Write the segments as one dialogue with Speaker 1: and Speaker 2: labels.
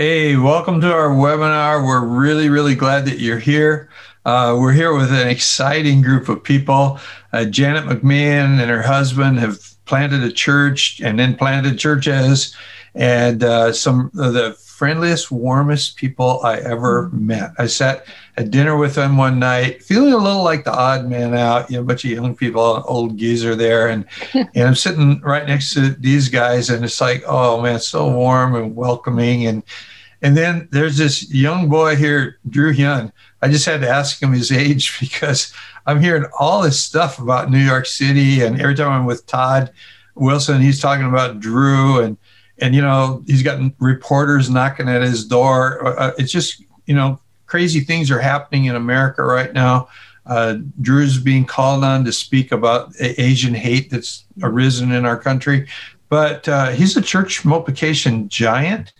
Speaker 1: Hey, welcome to our webinar. We're really, really glad that you're here. Uh, we're here with an exciting group of people. Uh, Janet McMahon and her husband have planted a church and then planted churches, and uh, some of the friendliest, warmest people I ever met. I sat at dinner with them one night, feeling a little like the odd man out, you know, a bunch of young people, an old geezer there. And, and I'm sitting right next to these guys, and it's like, oh man, so warm and welcoming. And, and then there's this young boy here, Drew Hyun. I just had to ask him his age because I'm hearing all this stuff about New York City. And every time I'm with Todd Wilson, he's talking about Drew and, and you know he's got reporters knocking at his door. Uh, uh, it's just you know crazy things are happening in America right now. Uh, Drew's being called on to speak about Asian hate that's arisen in our country, but uh, he's a church multiplication giant.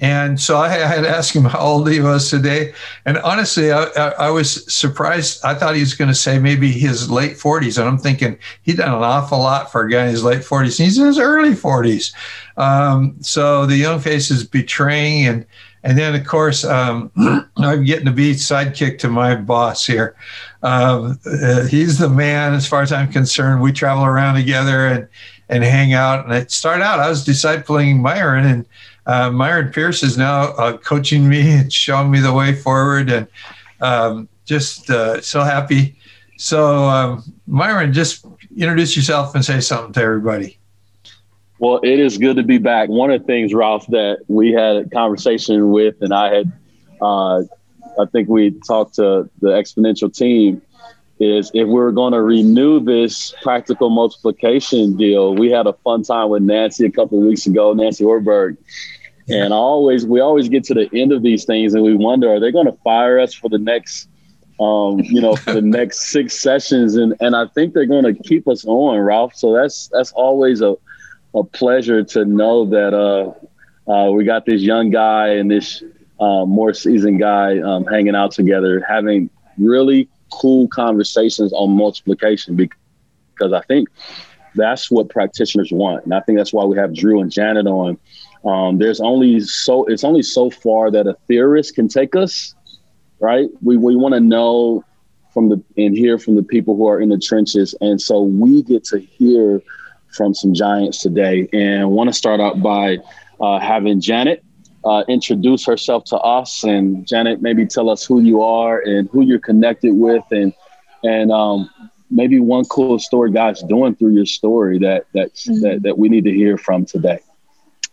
Speaker 1: And so I had asked him how old he was today. And honestly, I, I, was surprised. I thought he was going to say maybe his late 40s. And I'm thinking he'd done an awful lot for a guy in his late 40s. And he's in his early 40s. Um, so the young face is betraying. And, and then, of course, um, I'm getting to be sidekick to my boss here. Um, uh, he's the man, as far as I'm concerned. We travel around together and, and hang out. And it started out, I was discipling Myron. And uh, Myron Pierce is now uh, coaching me and showing me the way forward, and um, just uh, so happy. So, um, Myron, just introduce yourself and say something to everybody.
Speaker 2: Well, it is good to be back. One of the things, Ralph, that we had a conversation with, and I had, uh, I think we talked to the exponential team, is if we are going to renew this practical multiplication deal. We had a fun time with Nancy a couple of weeks ago, Nancy Ortberg, and always we always get to the end of these things and we wonder are they going to fire us for the next um, you know for the next six sessions? And and I think they're going to keep us on Ralph. So that's that's always a a pleasure to know that uh, uh, we got this young guy and this uh, more seasoned guy um, hanging out together having really cool conversations on multiplication because I think that's what practitioners want and I think that's why we have Drew and Janet on um, there's only so it's only so far that a theorist can take us, right? We we want to know from the and hear from the people who are in the trenches, and so we get to hear from some giants today. And want to start out by uh, having Janet uh, introduce herself to us, and Janet maybe tell us who you are and who you're connected with, and and um, maybe one cool story God's doing through your story that that mm-hmm. that that we need to hear from today.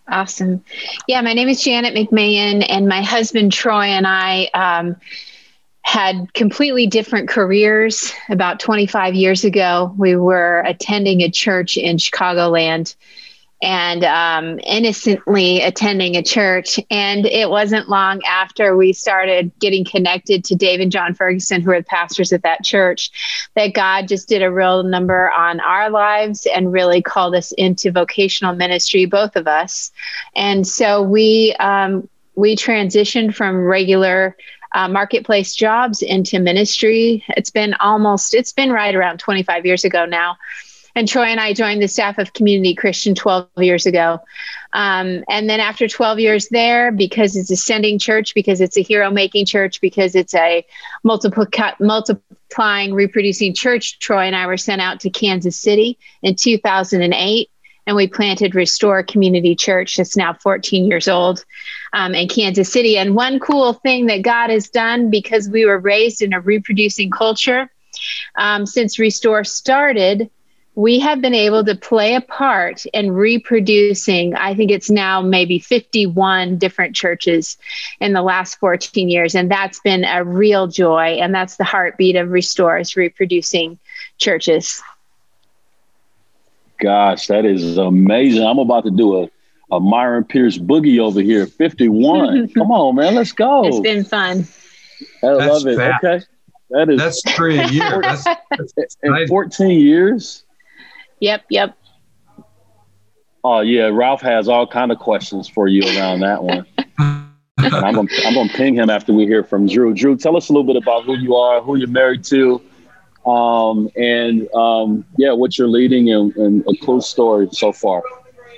Speaker 3: Awesome. Yeah, my name is Janet McMahon, and my husband Troy and I um, had completely different careers about 25 years ago. We were attending a church in Chicagoland and um, innocently attending a church. And it wasn't long after we started getting connected to Dave and Jon Ferguson, who are the pastors at that church, that God just did a real number on our lives and really called us into vocational ministry, both of us. And so we um, we transitioned from regular uh, marketplace jobs into ministry. It's been almost, it's been right around 25 years ago now. And Troy and I joined the staff of Community Christian 12 years ago. Um, and then after 12 years there, because it's a sending church, because it's a hero making church, because it's a multiplic- multiplying, reproducing church, Troy and I were sent out to Kansas City in 2008 and we planted Restore Community Church. that's now 14 years old um, in Kansas City. And one cool thing that God has done because we were raised in a reproducing culture um, since Restore started, we have been able to play a part in reproducing i think it's now maybe 51 different churches in the last 14 years. And that's been a real joy. And that's the heartbeat of restores reproducing churches.
Speaker 2: Gosh that is amazing. I'm about to do a, a myron pierce boogie over here. 51 come on man. Let's go.
Speaker 3: It's been fun.
Speaker 2: I that's love it. fat. okay.
Speaker 1: That is that's three a year. That's,
Speaker 2: that's in 14 years
Speaker 3: Yep, yep.
Speaker 2: Oh yeah, Ralph has all kind of questions for you around that one. I'm gonna I'm gonna ping him after we hear from Drew. Drew, tell us a little bit about who you are, who you're married to, um, and um, yeah, what you're leading and, and a cool story so far.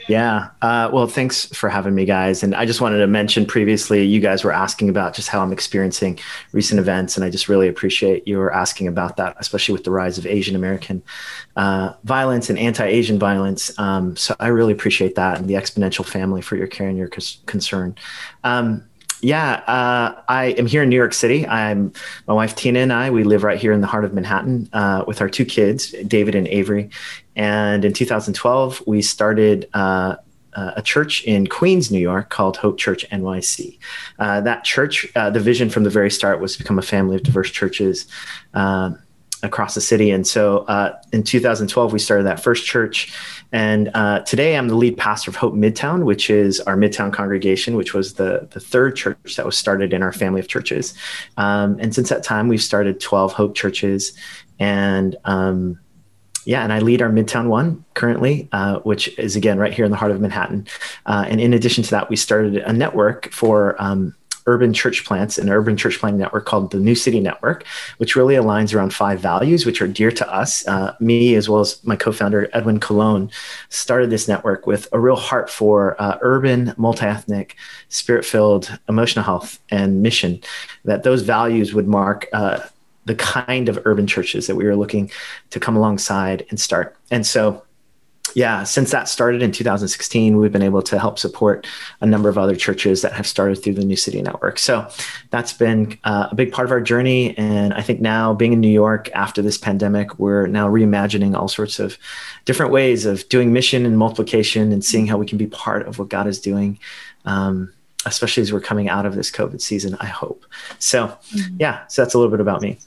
Speaker 4: Yeah. Uh, well, thanks for having me, guys. And I just wanted to mention previously, you guys were asking about just how I'm experiencing recent events. And I just really appreciate you asking about that, especially with the rise of Asian American uh, violence and anti Asian violence. Um, so I really appreciate that and the exponential family for your care and your concern. Um, yeah, uh, I am here in New York City. I'm my wife Tina and I. We live right here in the heart of Manhattan uh, with our two kids, David and Avery. And in 2012, we started uh, a church in Queens, New York, called Hope Church NYC. Uh, that church, uh, the vision from the very start was to become a family of diverse churches. Uh, across the city. And so uh, in 2012, we started that first church. And uh, today I'm the lead pastor of Hope Midtown, which is our Midtown congregation, which was the, the third church that was started in our family of churches. Um, and since that time, we've started 12 Hope churches. And um, yeah, and I lead our Midtown One currently, uh, which is again right here in the heart of Manhattan. Uh, and in addition to that, we started a network for um, urban church plants, an urban church planting network called the New City Network, which really aligns around five values, which are dear to us. Uh, me, as well as my co founder, Edwin Colon, started this network with a real heart for uh, urban, multi ethnic, spirit filled emotional health and mission, that those values would mark. Uh, the kind of urban churches that we were looking to come alongside and start. And so yeah, since that started in 2016, we've been able to help support a number of other churches that have started through the New City Network. So that's been uh, a big part of our journey. And I think now, being in New York after this pandemic, we're now reimagining all sorts of different ways of doing mission and multiplication and seeing how we can be part of what God is doing. Um, especially as we're coming out of this COVID season, I hope. So, mm-hmm. yeah, so that's a little bit about me.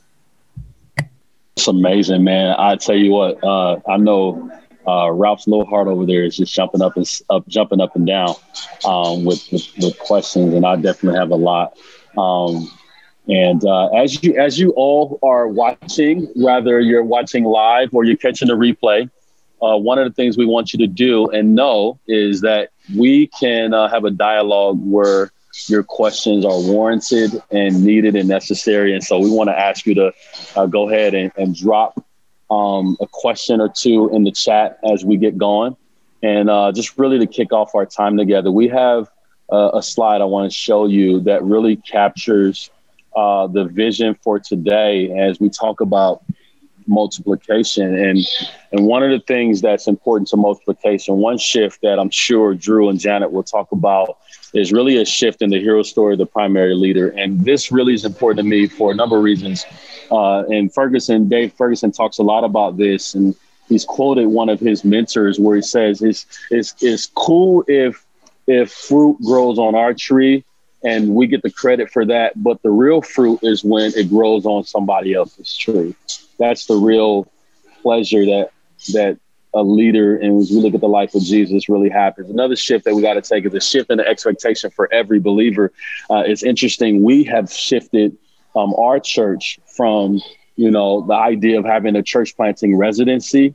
Speaker 2: It's amazing, man. I tell you what, uh, I know uh, Ralph's little heart over there is just jumping up and up, jumping up and down um, with, with, with questions, and I definitely have a lot. Um, and uh, as you as you all are watching, whether you're watching live or you're catching the replay, uh, one of the things we want you to do and know is that we can uh, have a dialogue where your questions are warranted and needed and necessary. And so we want to ask you to uh, go ahead and, and drop um, a question or two in the chat as we get going. And uh, just really to kick off our time together, we have uh, a slide I want to show you that really captures uh, the vision for today as we talk about multiplication. And, and one of the things that's important to multiplication, one shift that I'm sure Drew and Janet will talk about is really a shift in the hero story of the primary leader. And this really is important to me for a number of reasons. Uh, and Ferguson, Dave Ferguson talks a lot about this, and he's quoted one of his mentors where he says, "It's it's it's cool if if fruit grows on our tree." And we get the credit for that, but the real fruit is when it grows on somebody else's tree. That's the real pleasure that that a leader and as we look at the life of Jesus really happens. Another shift that we got to take is a shift in the expectation for every believer. Uh, it's interesting. We have shifted um, our church from you know the idea of having a church planting residency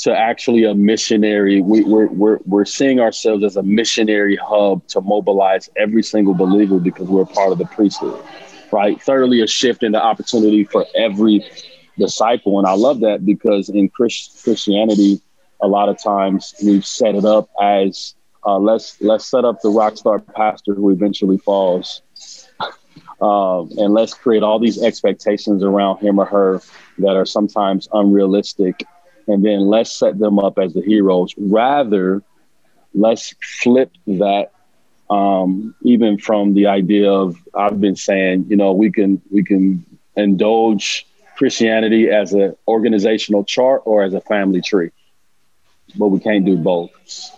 Speaker 2: to actually a missionary. We, we're, we're, we're seeing ourselves as a missionary hub to mobilize every single believer because we're part of the priesthood, right? Thirdly, a shift in the opportunity for every disciple. And I love that because in Christ, Christianity, a lot of times we've set it up as uh, let's let's set up the rock star pastor who eventually falls um, and let's create all these expectations around him or her that are sometimes unrealistic. And then let's set them up as the heroes. Rather, let's flip that um, even from the idea of I've been saying, you know, we can we can indulge Christianity as an organizational chart or as a family tree, but we can't do both,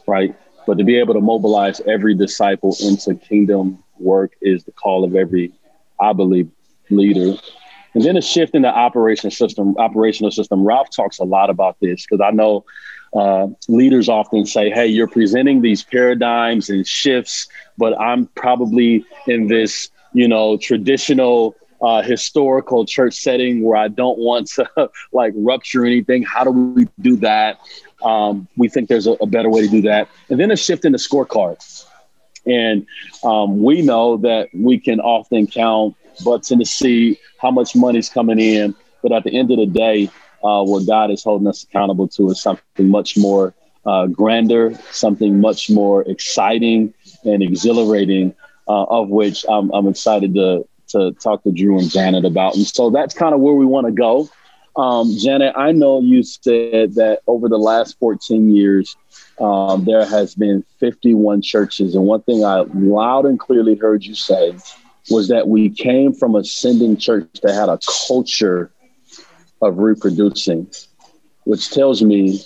Speaker 2: right? But to be able to mobilize every disciple into kingdom work is the call of every I believe, leader. And then a shift in the operation system, operational system. Ralph talks a lot about this because I know uh, leaders often say, "Hey, you're presenting these paradigms and shifts, but I'm probably in this, you know, traditional." Uh, historical church setting where I don't want to like rupture anything. How do we do that? Um, we think there's a, a, better way to do that. And then a shift in the scorecard. And um, we know that we can often count butts in the seat, how much money's coming in. But at the end of the day, uh, what God is holding us accountable to is something much more uh, grander, something much more exciting and exhilarating, uh, of which I'm, I'm excited to, to talk to Drew and Janet about. And so that's kind of where we want to go. Um, Janet, I know you said that over the last 14 years, um, there has been 51 churches. And one thing I loud and clearly heard you say was that we came from a sending church that had a culture of reproducing, which tells me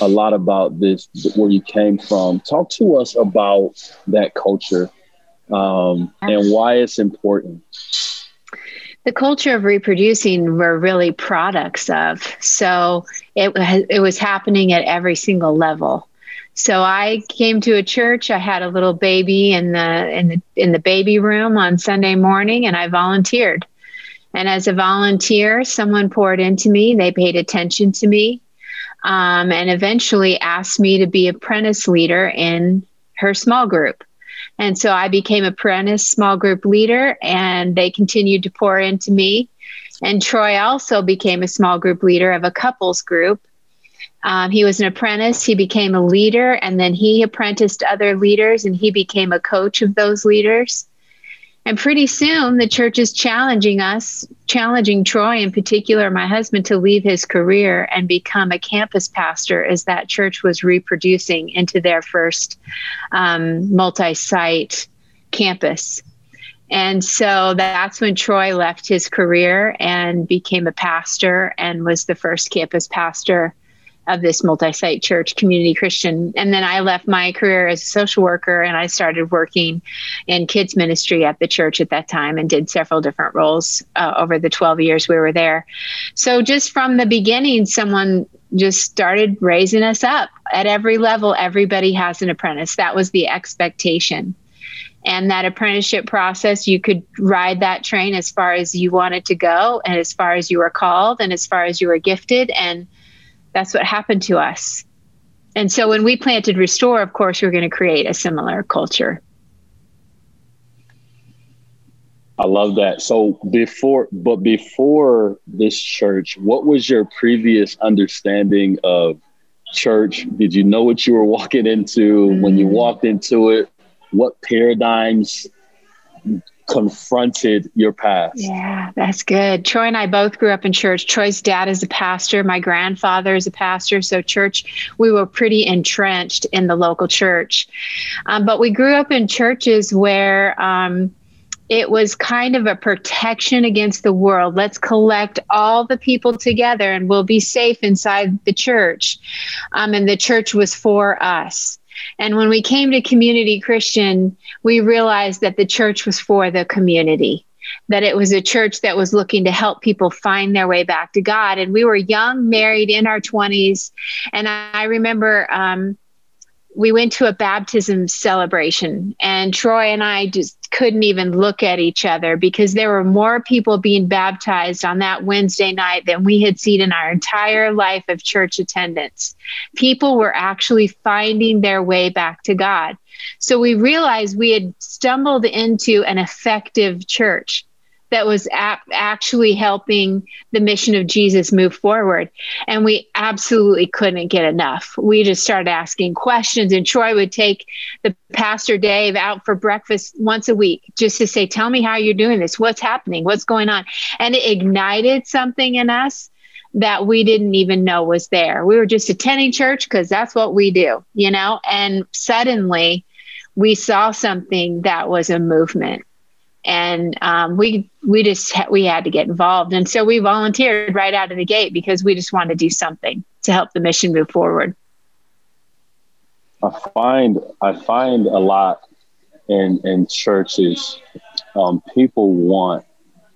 Speaker 2: a lot about this, where you came from. Talk to us about that culture um, and why it's important.
Speaker 3: The culture of reproducing we're really products of. So it, it was happening at every single level. So I came to a church. I had a little baby in the in the in the baby room on Sunday morning, and I volunteered. And as a volunteer, someone poured into me. They paid attention to me, um, and eventually asked me to be apprentice leader in her small group. And so I became apprentice small group leader, and they continued to pour into me. And Troy also became a small group leader of a couples group. Um, he was an apprentice. He became a leader, and then he apprenticed other leaders, and he became a coach of those leaders. And pretty soon, the church is challenging us, challenging Troy in particular, my husband, to leave his career and become a campus pastor as that church was reproducing into their first um, multi site campus. And so that's when Troy left his career and became a pastor and was the first campus pastor of this multi-site church community christian. And then i left my career as a social worker and i started working in kids ministry at the church at that time and did several different roles uh, over the 12 years we were there. So just from the beginning someone just started raising us up. At every level everybody has an apprentice. That was the expectation. And that apprenticeship process you could ride that train as far as you wanted to go and as far as you were called and as far as you were gifted. And that's what happened to us. And so when we planted Restore, of course, we are going to create a similar culture.
Speaker 2: I love that. So before, but before this church, what was your previous understanding of church? Did you know what you were walking into mm. when you mm. walked into it? What paradigms confronted your past.
Speaker 3: Yeah, that's good. Troy and I both grew up in church. Troy's dad is a pastor, my grandfather is a pastor. So, church, we were pretty entrenched in the local church. Um, but we grew up in churches where, um, it was kind of a protection against the world. Let's collect all the people together and we'll be safe inside the church. Um, and the church was for us. And when we came to Community Christian, we realized that the church was for the community, that it was a church that was looking to help people find their way back to God. And we were young, married in our 20s. And I remember um, we went to a baptism celebration, and Troy and I just couldn't even look at each other because there were more people being baptized on that Wednesday night than we had seen in our entire life of church attendance. People were actually finding their way back to God. So we realized we had stumbled into an effective church that was ap- actually helping the mission of Jesus move forward. And we absolutely couldn't get enough. We just started asking questions, and Troy would take the pastor Dave out for breakfast once a week just to say, Tell me how you're doing this. What's happening? What's going on? And it ignited something in us that we didn't even know was there. We were just attending church because that's what we do, you know? And suddenly we saw something that was a movement and um, we we just ha- we had to get involved and so we volunteered right out of the gate because we just wanted to do something to help the mission move forward
Speaker 2: i find i find a lot in in churches um, people want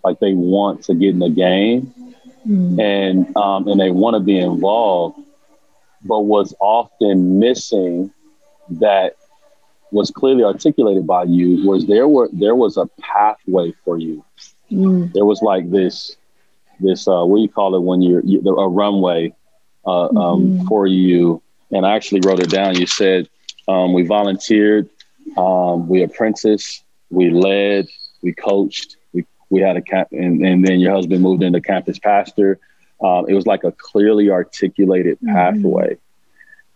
Speaker 2: like they want to get in the game mm. and um, and they want to be involved but what's often missing that was clearly articulated by you was there were there was a pathway for you. Mm. There was like this this uh, what do you call it when you're you, a runway uh, um, mm-hmm. for you. And I actually wrote it down. You said um, we volunteered, um, we apprenticed, we led, we coached, we we had a camp, and, and then your husband moved into campus pastor. Um, it was like a clearly articulated mm-hmm. pathway.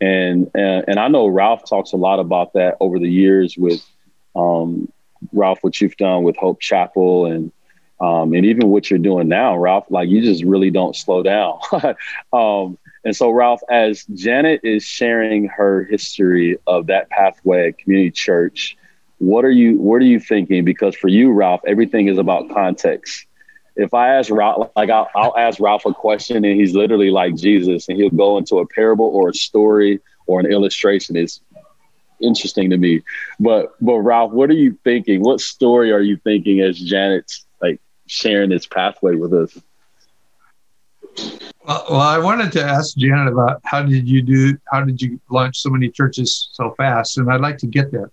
Speaker 2: And, and, and I know Ralph talks a lot about that over the years with um, Ralph, what you've done with Hope Chapel and um, and even what you're doing now, Ralph, like you just really don't slow down. um, and so, Ralph, as Janet is sharing her history of that pathway at community church, what are you what are you thinking? Because for you, Ralph, everything is about context. If I ask Ralph, like I'll, I'll ask Ralph a question, and he's literally like Jesus, and he'll go into a parable or a story or an illustration. It's interesting to me. But but Ralph, what are you thinking? What story are you thinking as Janet's like sharing this pathway with us?
Speaker 1: Well, well, I wanted to ask Janet about how did you do? How did you launch so many churches so fast? And I'd like to get there.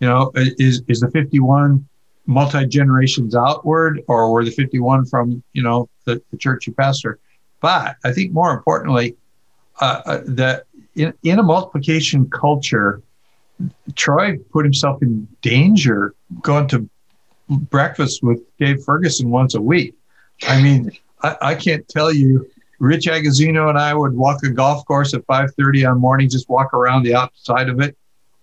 Speaker 1: You know, is is the 51 multi generations outward, or were the 51 from you know the, the church you pastor? But I think more importantly, uh, uh, that in, in a multiplication culture, Troy put himself in danger going to breakfast with Dave Ferguson once a week. I mean, I, I can't tell you. Rich Agazino and I would walk a golf course at 5:30 on morning, just walk around the outside of it.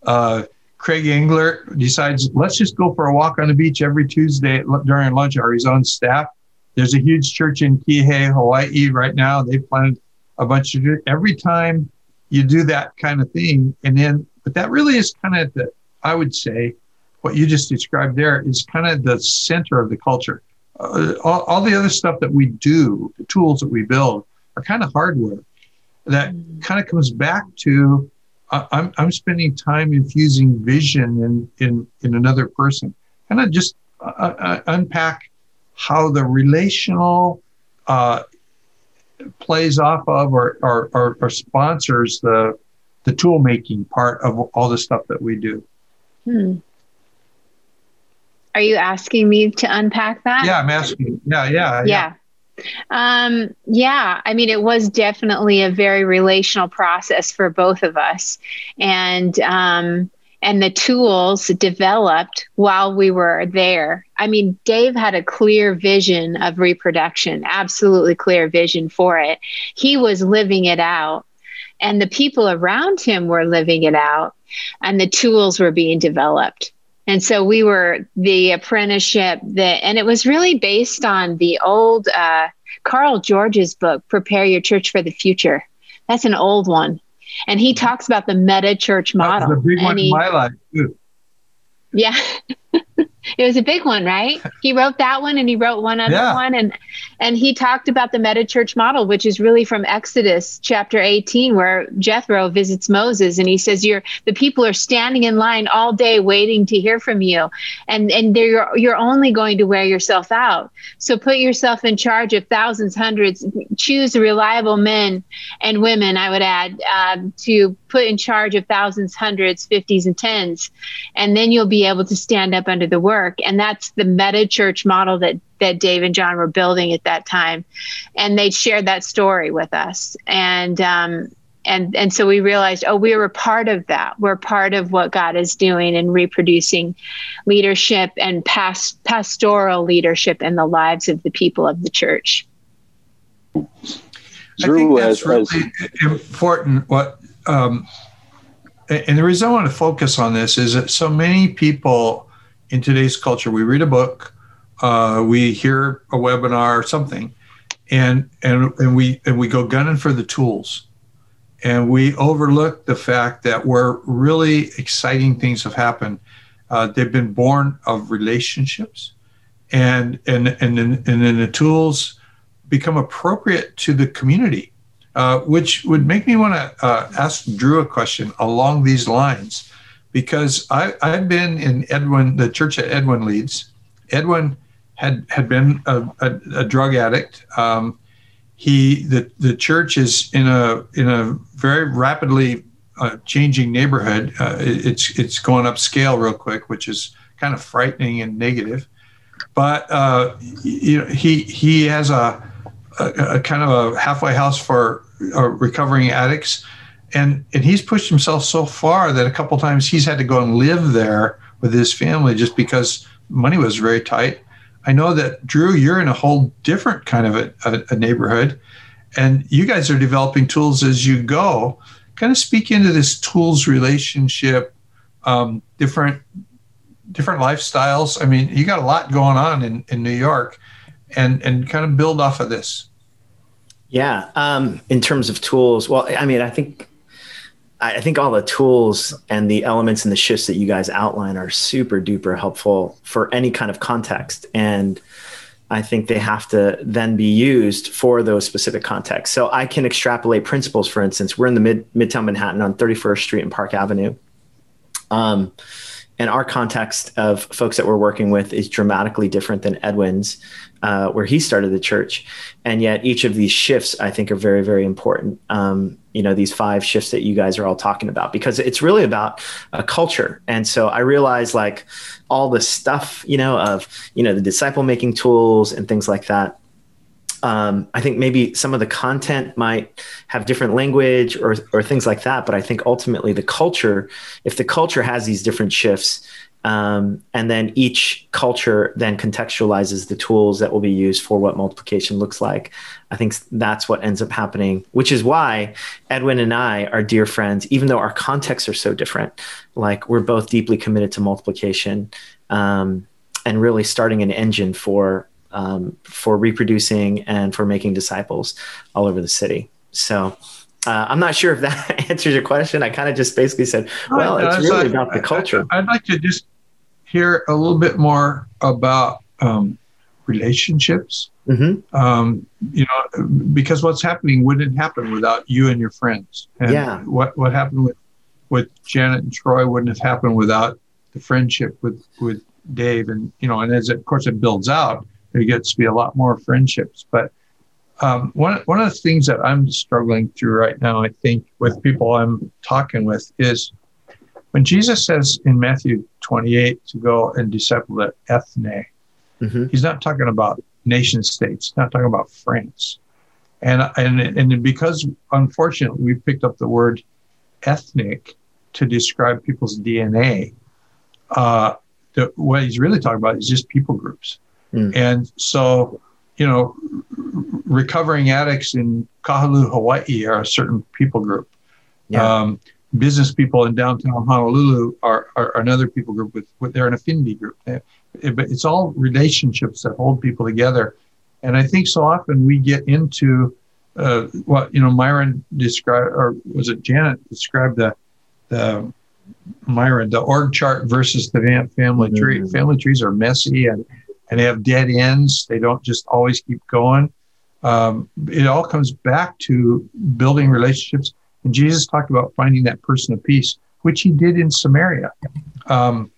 Speaker 1: Uh, Craig Engler decides, let's just go for a walk on the beach every Tuesday during lunch hour. He's on staff. There's a huge church in Kihei, Hawaii right now. They planted a bunch of every time you do that kind of thing. And then, but that really is kind of the, I would say, what you just described there is kind of the center of the culture. Uh, all, all the other stuff that we do, the tools that we build, are kind of hardware that kind of comes back to I'm, I'm spending time infusing vision in, in, in another person. And I just uh, uh, unpack how the relational uh, plays off of or, or, or, or, sponsors the, the tool making part of all the stuff that we do. Hmm.
Speaker 3: Are you asking me to unpack that?
Speaker 1: Yeah, I'm asking. Yeah, yeah,
Speaker 3: yeah. yeah. Um, yeah, I mean, it was definitely a very relational process for both of us, and um, and the tools developed while we were there. I mean, Dave had a clear vision of reproduction, absolutely clear vision for it. He was living it out, and the people around him were living it out, and the tools were being developed. And so we were the apprenticeship that, and it was really based on the old uh, Carl George's book, Prepare Your Church for the Future. That's an old one. And he talks about the meta church model.
Speaker 1: That's a big one he, in my life, too.
Speaker 3: Yeah. it was a big one, right? He wrote that one and he wrote one other yeah. one and and he talked about the meta church model, which is really from Exodus chapter 18, where Jethro visits Moses and he says, You're the people are standing in line all day waiting to hear from you. And and you're you're only going to wear yourself out. So put yourself in charge of thousands, hundreds, choose reliable men and women, I would add, um, to put in charge of thousands, hundreds, fifties, and tens. And then you'll be able to stand up under the work. And that's the meta church model that that Dave and Jon were building at that time, and they shared that story with us. And um, and and so we realized, oh, we were part of that. We're part of what God is doing in reproducing leadership and past pastoral leadership in the lives of the people of the church.
Speaker 1: Drew, I think that's as, really as, important. What um, and the reason I want to focus on this is that so many people in today's culture, we read a book, uh, we hear a webinar or something, and and and we and we go gunning for the tools, and we overlook the fact that where really exciting things have happened, uh, they've been born of relationships, and and and and then the tools become appropriate to the community, uh, which would make me want to uh, ask Drew a question along these lines, because I, I've been in Edwin, the church that Edwin leads. Edwin had had been a, a, a drug addict. Um, he the the church is in a in a very rapidly uh, changing neighborhood. Uh, it, it's it's going up scale real quick, which is kind of frightening and negative. But uh, you know, he he has a, a, a, kind of a halfway house for uh, recovering addicts, and and he's pushed himself so far that a couple times he's had to go and live there with his family just because money was very tight I know that Drew, you're in a whole different kind of a, a, a neighborhood, and you guys are developing tools as you go. kind of speak into this tools relationship, um, different different lifestyles. I mean, you got a lot going on in, in New York, and and kind of build off of this.
Speaker 4: Yeah, um, in terms of tools, well, I mean, I think I think all the tools and the elements and the shifts that you guys outline are super duper helpful for any kind of context. And I think they have to then be used for those specific contexts. So I can extrapolate principles. For instance, we're in the mid Midtown Manhattan on 31st Street and Park Avenue. Um, and our context of folks that we're working with is dramatically different than Edwin's, uh, where he started the church. And yet, each of these shifts, I think, are very, very important. Um, you know, these five shifts that you guys are all talking about, because it's really about a culture. And so I realize, like, all the stuff, you know, of, you know, the disciple making tools and things like that um, I think maybe some of the content might have different language or, or things like that. But I think ultimately the culture, if the culture has these different shifts, um, and then each culture then contextualizes the tools that will be used for what multiplication looks like. I think that's what ends up happening, which is why Edwin and I are dear friends, even though our contexts are so different. Like we're both deeply committed to multiplication um, and really starting an engine for um, for reproducing and for making disciples all over the city. So uh, I'm not sure if that answers your question. I kind of just basically said, well, it's really like, about the culture.
Speaker 1: I, would like to just hear a little bit more about um, relationships. Mm-hmm. Um, you know, because what's happening wouldn't happen without you and your friends. And
Speaker 4: yeah.
Speaker 1: What what happened with with Janet and Troy wouldn't have happened without the friendship with with Dave. And you know, and as it, of course it builds out, there gets to be a lot more friendships. But um, one one of the things that I'm struggling through right now, I think, with people I'm talking with, is when Jesus says in Matthew 28 to go and disciple the ethne, mm-hmm. he's not talking about nation states, not talking about France. And, and, and because unfortunately we picked up the word ethnic to describe people's DNA, uh, the, what he's really talking about is just people groups. Mm. And so, you know, recovering addicts in Kahului, Hawaii are a certain people group. Yeah. Um, business people in downtown Honolulu are, are, another people group with, with they're an affinity group. It, but it's all relationships that hold people together. And I think so often we get into uh, what you know Myron described, or was it Janet described the the Myron the org chart versus the family mm-hmm. tree. Family trees are messy and and they have dead ends. They don't just always keep going. Um, it all comes back to building relationships. And Jesus talked about finding that person of peace, which he did in Samaria. Um,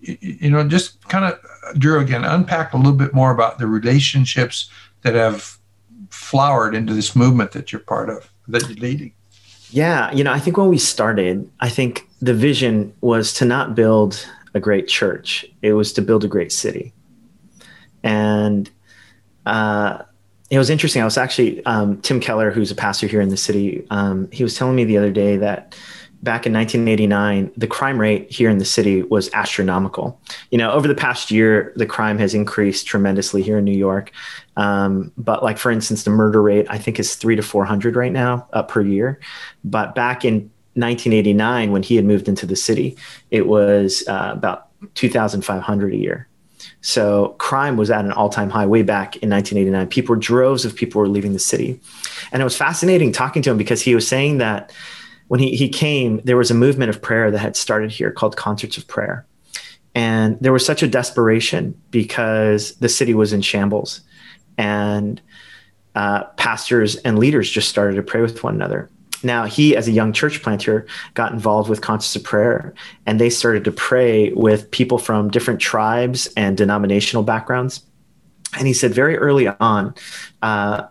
Speaker 1: you, you know, just kind of, Drew, again, unpack a little bit more about the relationships that have flowered into this movement that you're part of, that you're leading.
Speaker 4: Yeah, you know, I think when we started, I think the vision was to not build a great church, it was to build a great city and uh, it was interesting. I was actually um, Tim Keller, who's a pastor here in the city. Um, he was telling me the other day that back in 1989, the crime rate here in the city was astronomical. You know, over the past year, the crime has increased tremendously here in New York. Um, but like for instance, the murder rate I think is three to 400 right now uh, per year. But back in 1989, when he had moved into the city, it was uh, about 2,500 a year. So crime was at an all-time high way back in 1989. People, droves of people were leaving the city, and it was fascinating talking to him because he was saying that when he he came, there was a movement of prayer that had started here called Concerts of Prayer, and there was such a desperation because the city was in shambles, and uh, pastors and leaders just started to pray with one another. Now, he, as a young church planter, got involved with Concerts of Prayer, and they started to pray with people from different tribes and denominational backgrounds. And he said very early on, uh,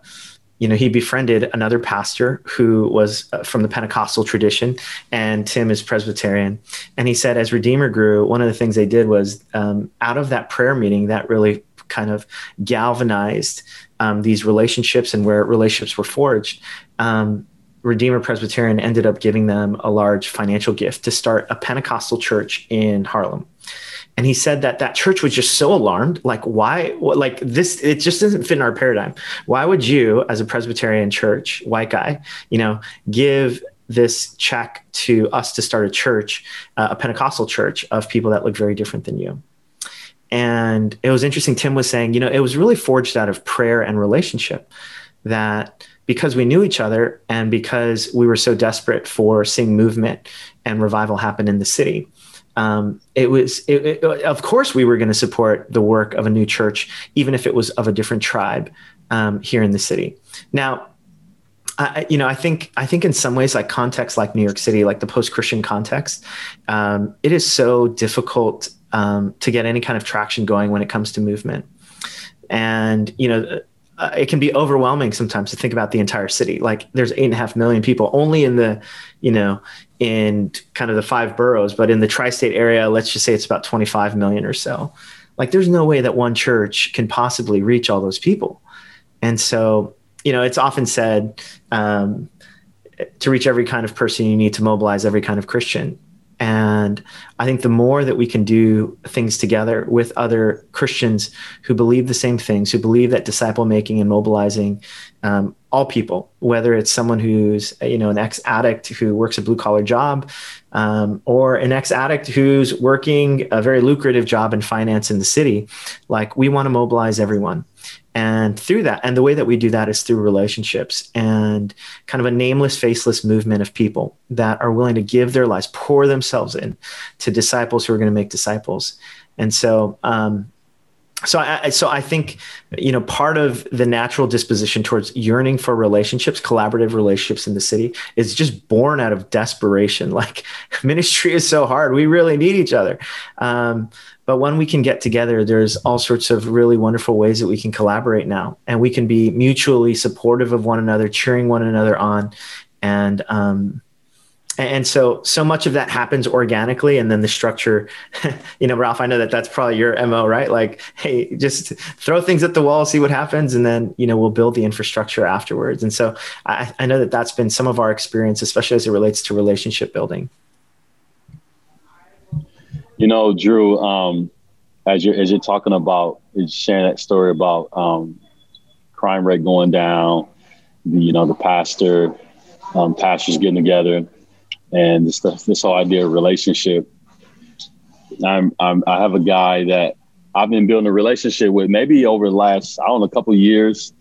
Speaker 4: you know, he befriended another pastor who was uh, from the Pentecostal tradition, and Tim is Presbyterian. And he said, as Redeemer grew, one of the things they did was um, out of that prayer meeting, that really kind of galvanized um, these relationships and where relationships were forged. Um, Redeemer Presbyterian ended up giving them a large financial gift to start a Pentecostal church in Harlem. And he said that that church was just so alarmed. Like, why? Like, this, it just doesn't fit in our paradigm. Why would you, as a Presbyterian church, white guy, you know, give this check to us to start a church, uh, a Pentecostal church of people that look very different than you. And it was interesting. Tim was saying, you know, it was really forged out of prayer and relationship that because we knew each other and because we were so desperate for seeing movement and revival happen in the city, um, it was, it, it, of course, we were going to support the work of a new church, even if it was of a different tribe um, here in the city. Now, I, you know, I think I think in some ways, like contexts like New York City, like the post-Christian context, um, it is so difficult um, to get any kind of traction going when it comes to movement, and you know, uh, it can be overwhelming sometimes to think about the entire city. Like, there's eight and a half million people only in the, you know, in kind of the five boroughs, but in the tri-state area, let's just say it's about 25 million or so. Like, there's no way that one church can possibly reach all those people, and so you know, it's often said um, to reach every kind of person, you need to mobilize every kind of Christian. And I think the more that we can do things together with other Christians who believe the same things, who believe that disciple making and mobilizing um, all people, whether it's someone who's you know an ex addict who works a blue collar job, um, or an ex addict who's working a very lucrative job in finance in the city, like we want to mobilize everyone and through that and the way that we do that is through relationships and kind of a nameless faceless movement of people that are willing to give their lives pour themselves in to disciples who are going to make disciples. And so um, so I, so I think you know part of the natural disposition towards yearning for relationships collaborative relationships in the city is just born out of desperation. Like ministry is so hard. We really need each other. Um, but when we can get together, there's all sorts of really wonderful ways that we can collaborate now, and we can be mutually supportive of one another, cheering one another on, and um, and so so much of that happens organically, and then the structure, you know, Ralph, I know that that's probably your mo, right? Like, hey, just throw things at the wall, see what happens, and then you know we'll build the infrastructure afterwards. And so I, I know that that's been some of our experience, especially as it relates to relationship building.
Speaker 2: You know, Drew, um, as you're as you're talking about sharing that story about um, crime rate going down, you know, the pastor, um, pastors getting together, and this this whole idea of relationship. I'm, I'm I have a guy that I've been building a relationship with maybe over the last I don't know a couple years,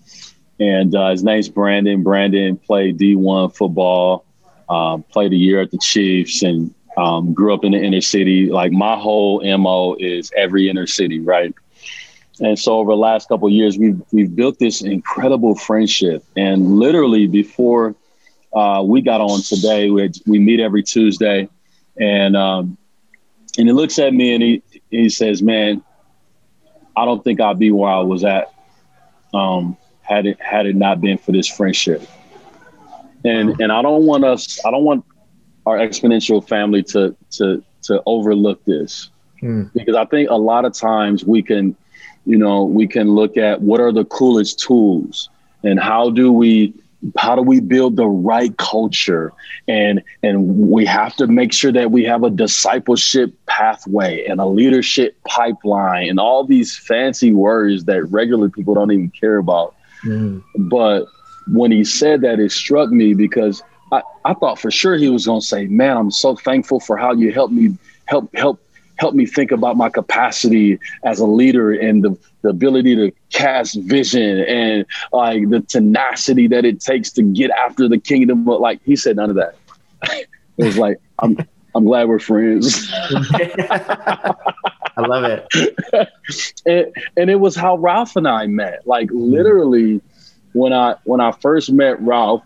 Speaker 2: and uh, his name's Brandon. Brandon played D1 football, um, played a year at the Chiefs, and um, grew up in the inner city. Like my whole mo is every inner city, right? And so over the last couple years, we've we've built this incredible friendship. And literally before uh, we got on today, we we meet every Tuesday, and um, and he looks at me and he he says, "Man, I don't think I'd be where I was at um, had it had it not been for this friendship." And and I don't want us, I don't want our exponential family to to to overlook this mm. because I think a lot of times we can, you know, we can look at what are the coolest tools and how do we how do we build the right culture and and we have to make sure that we have a discipleship pathway and a leadership pipeline and all these fancy words that regular people don't even care about mm. but when he said that it struck me because I, I thought for sure he was going to say, "Man, I'm so thankful for how you helped me help help help me think about my capacity as a leader and the, the ability to cast vision and like the tenacity that it takes to get after the kingdom." But like he said, none of that. it was like I'm I'm glad we're friends.
Speaker 4: I love it.
Speaker 2: and, and it was how Ralph and I met. Like literally, when I when I first met Ralph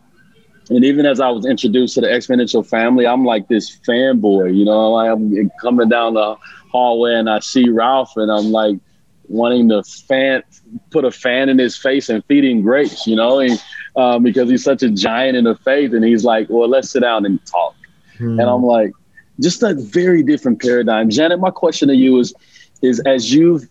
Speaker 2: and even as I was introduced to the exponential family, I'm like this fanboy, you know. I'm coming down the hallway and I see Ralph, and I'm like wanting to fan, put a fan in his face and feed him grapes, you know, and, um, because he's such a giant in the faith. And he's like, "Well, let's sit down and talk." Hmm. And I'm like, just a very different paradigm. Janet, my question to you is, is as you've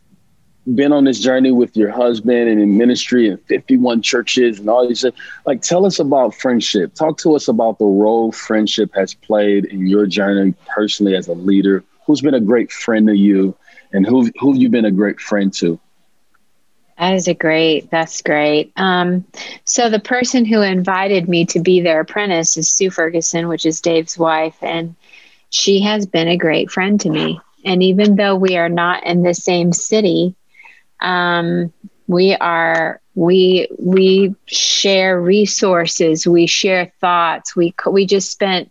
Speaker 2: been on this journey with your husband and in ministry and 51 churches and all these like tell us about friendship talk to us about the role friendship has played in your journey personally as a leader who's been a great friend to you and who who you been a great friend to
Speaker 3: That is a great. That's great. Um, so the person who invited me to be their apprentice is Sue Ferguson, which is Dave's wife, and she has been a great friend to me. And even though we are not in the same city, um, we are we we share resources, we share thoughts. We we just spent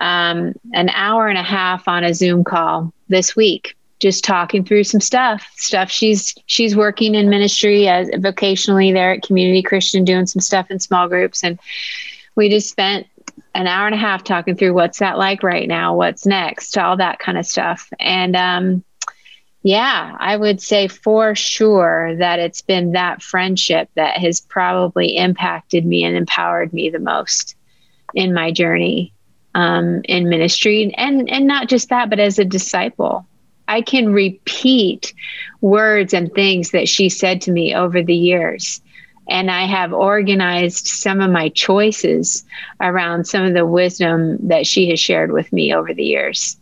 Speaker 3: um, an hour and a half on a Zoom call this week just talking through some stuff stuff she's she's working in ministry as vocationally there at community christian doing some stuff in small groups. And we just spent an hour and a half talking through what's that like right now what's next all that kind of stuff. And um, yeah i would say for sure that it's been that friendship that has probably impacted me and empowered me the most in my journey um, in ministry. And and not just that but as a disciple I can repeat words and things that she said to me over the years. And I have organized some of my choices around some of the wisdom that she has shared with me over the years.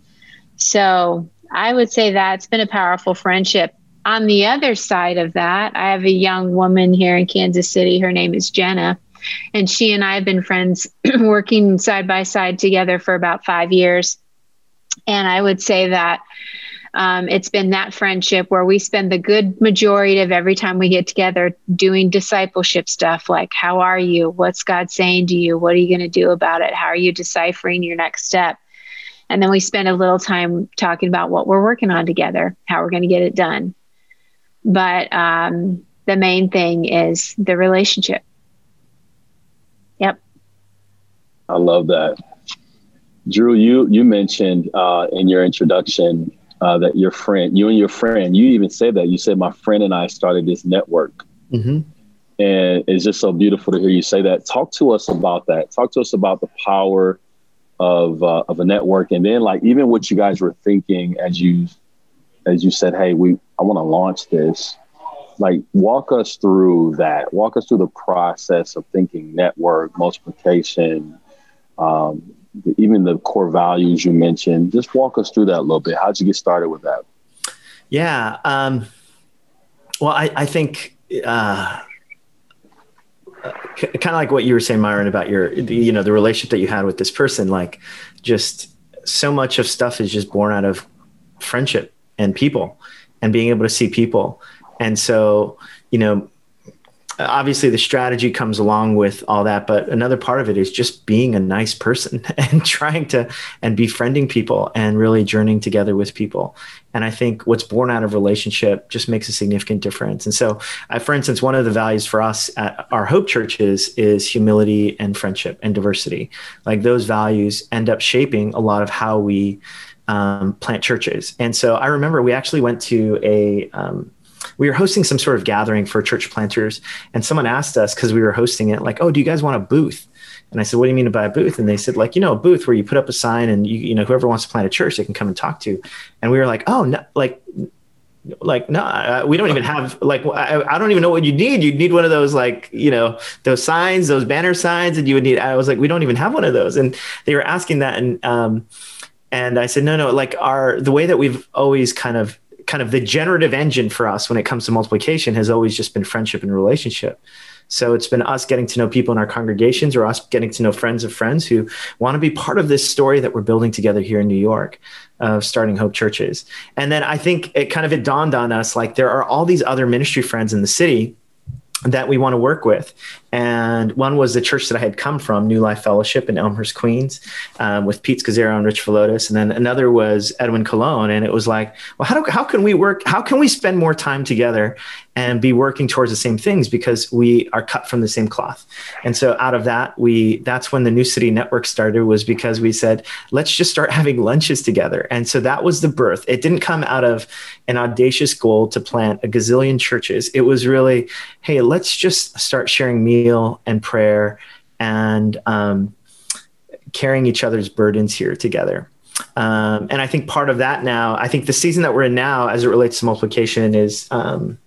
Speaker 3: So I would say that's been a powerful friendship. On the other side of that, I have a young woman here in Kansas City. Her name is Jenna. And she and I have been friends working side by side together for about five years. And I would say that um, it's been that friendship where we spend the good majority of every time we get together doing discipleship stuff like how are you? What's god saying to you? What are you going to do about it? How are you deciphering your next step? And then we spend a little time talking about what we're working on together how we're going to get it done. But um, the main thing is the relationship. Yep.
Speaker 2: I love that. Drew you you mentioned uh, in your introduction uh, that your friend, you and your friend, you even said that. You said, my friend and I started this network. Mm-hmm. And it's just so beautiful to hear you say that. Talk to us about that. Talk to us about the power of uh, of a network, and then like even what you guys were thinking as you as you said, "Hey, we I want to launch this." Like, walk us through that. Walk us through the process of thinking network multiplication, um, even the core values you mentioned. Just walk us through that a little bit. How'd you get started with that?
Speaker 4: Yeah. Um, well, I, I think uh, kind of like what you were saying, Myron, about your, you know, the relationship that you had with this person. Like, just so much of stuff is just born out of friendship and people and being able to see people. And so, you know, obviously the strategy comes along with all that but another part of it is just being a nice person and trying to and befriending people and really journeying together with people. And i think what's born out of relationship just makes a significant difference. And so uh, for instance one of the values for us at our hope churches is humility and friendship and diversity. Like those values end up shaping a lot of how we um, plant churches. And so i remember we actually went to a um, we were hosting some sort of gathering for church planters, and someone asked us because we were hosting it, like, "Oh, do you guys want a booth?" And I said, "What do you mean by a booth?" And they said, "Like, you know, a booth where you put up a sign and you, you know, whoever wants to plant a church, they can come and talk to." And we were like, "Oh, no, like." like no uh, we don't even have like I, I, don't even know what you need you'd need one of those like you know those signs those banner signs and you would need i was like we don't even have one of those and they were asking that and um and i said no no like our the way that we've always kind of kind of the generative engine for us when it comes to multiplication has always just been friendship and relationship. So it's been us getting to know people in our congregations or us getting to know friends of friends who want to be part of this story that we're building together here in New York of starting Hope churches. And then I think it kind of it dawned on us like there are all these other ministry friends in the city that we want to work with. And one was the church that I had come from, New Life Fellowship in Elmhurst, Queens, um, with Pete Scazzero and Rich Villodas. And then another was Edwin Cologne. And it was like, well, how, do, how can we work? How can we spend more time together and be working towards the same things because we are cut from the same cloth. And so out of that, we that's when the New City Network started was because we said, let's just start having lunches together. And so that was the birth. It didn't come out of an audacious goal to plant a gazillion churches. It was really, hey, let's just start sharing meal and prayer and um, carrying each other's burdens here together. Um, and I think part of that now, I think the season that we're in now, as it relates to multiplication, is um,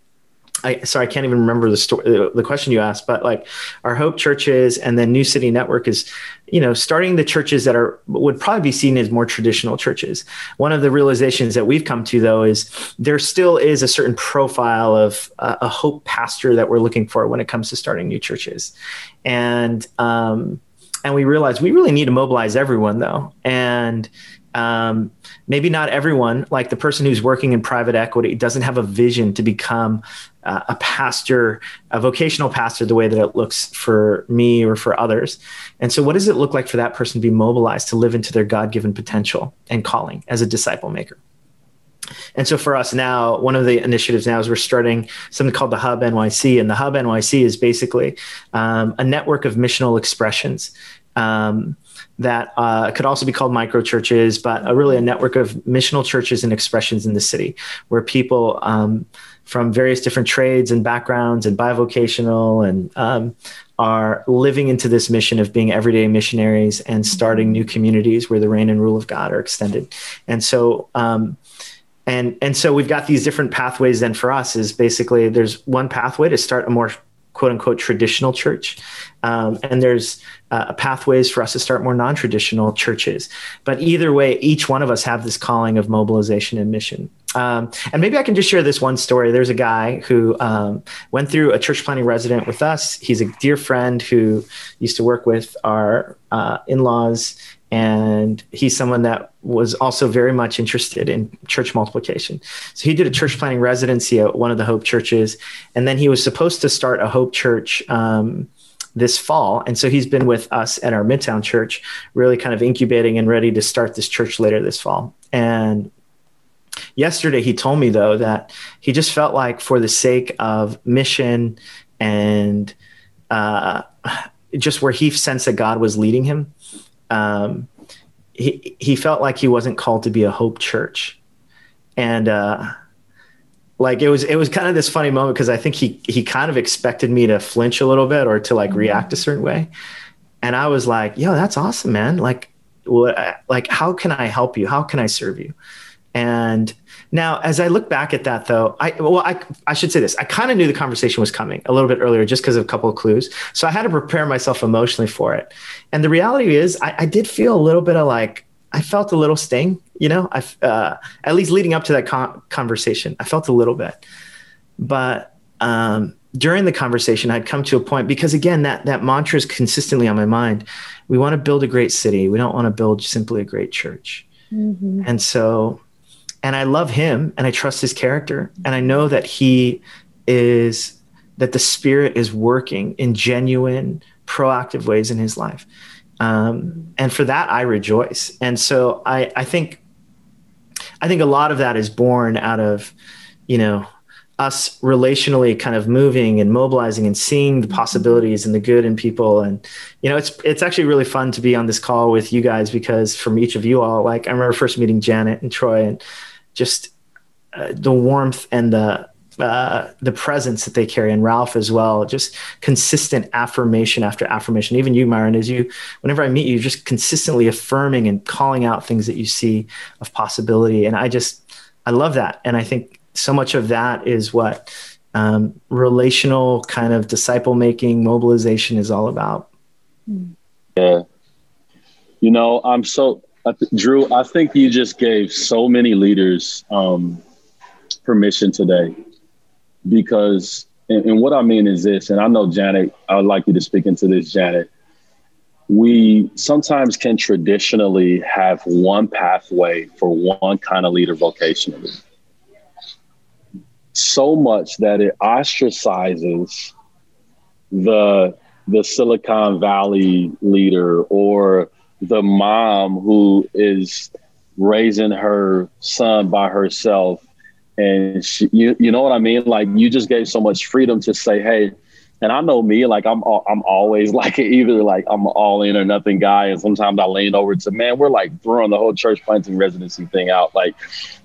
Speaker 4: I sorry, I can't even remember the story, the question you asked, but like our Hope churches and then New City Network is, you know, starting the churches that are would probably be seen as more traditional churches. One of the realizations that we've come to though is there still is a certain profile of uh, a Hope pastor that we're looking for when it comes to starting new churches, and um, and we realize we really need to mobilize everyone though, and um, maybe not everyone, like the person who's working in private equity, doesn't have a vision to become uh, a pastor, a vocational pastor, the way that it looks for me or for others. And so, what does it look like for that person to be mobilized to live into their God given potential and calling as a disciple maker? And so for us now, one of the initiatives now is we're starting something called the Hub NYC. And the Hub NYC is basically um, a network of missional expressions um, that uh, could also be called micro churches, but a, really a network of missional churches and expressions in the city where people um, from various different trades and backgrounds and bivocational and um, are living into this mission of being everyday missionaries and starting new communities where the reign and rule of God are extended. And so, um, and and so we've got these different pathways. Then for us is basically there's one pathway to start a more quote unquote traditional church. Um, and there's uh, pathways for us to start more non traditional churches. But either way, each one of us have this calling of mobilization and mission. Um, and maybe I can just share this one story. There's a guy who um, went through a church planting resident with us. He's a dear friend who used to work with our uh, in laws and he's someone that was also very much interested in church multiplication. So he did a church planting residency at one of the Hope churches, and then he was supposed to start a Hope church um, this fall. And so he's been with us at our Midtown church, really kind of incubating and ready to start this church later this fall. And yesterday he told me though that he just felt like for the sake of mission and uh, just where he sensed that God was leading him um, he he felt like he wasn't called to be a hope church, and uh, like it was it was kind of this funny moment because I think he he kind of expected me to flinch a little bit or to like react a certain way, and I was like, "Yo, that's awesome, man! Like, what? Like, how can I help you? How can I serve you?" And now, as I look back at that, though, I well, I, I should say this: I kind of knew the conversation was coming a little bit earlier, just because of a couple of clues. So I had to prepare myself emotionally for it. And the reality is, I, I did feel a little bit of like I felt a little sting, you know. I uh, at least leading up to that con- conversation, I felt a little bit, but um, during the conversation, I'd come to a point because again, that that mantra is consistently on my mind. We want to build a great city. We don't want to build simply a great church. Mm-hmm. And so and I love him and I trust his character and I know that he is that the spirit is working in genuine proactive ways in his life. Um, and for that I rejoice. And so I I think I think a lot of that is born out of you know us relationally kind of moving and mobilizing and seeing the possibilities and the good in people. And you know it's it's actually really fun to be on this call with you guys because from each of you all like i remember first meeting janet and troy and just uh, the warmth and the uh, the presence that they carry, and Ralph as well. Just consistent affirmation after affirmation. Even you, Myron, as you, whenever I meet you, just consistently affirming and calling out things that you see of possibility. And I just, I love that. And I think so much of that is what um, relational kind of disciple making mobilization is all about.
Speaker 2: Yeah. You know, I'm so I th- Drew, I think you just gave so many leaders um, permission today because, and, and, what I mean is this, and I know Janet, I would like you to speak into this, Janet. We sometimes can traditionally have one pathway for one kind of leader vocationally. So much that it ostracizes the the Silicon Valley leader or the mom who is raising her son by herself. And she, you you know what I mean? Like you just gave so much freedom to say hey and I know me like I'm I'm always like either like I'm all in or nothing guy. And sometimes I lean over to man we're like throwing the whole church planting residency thing out like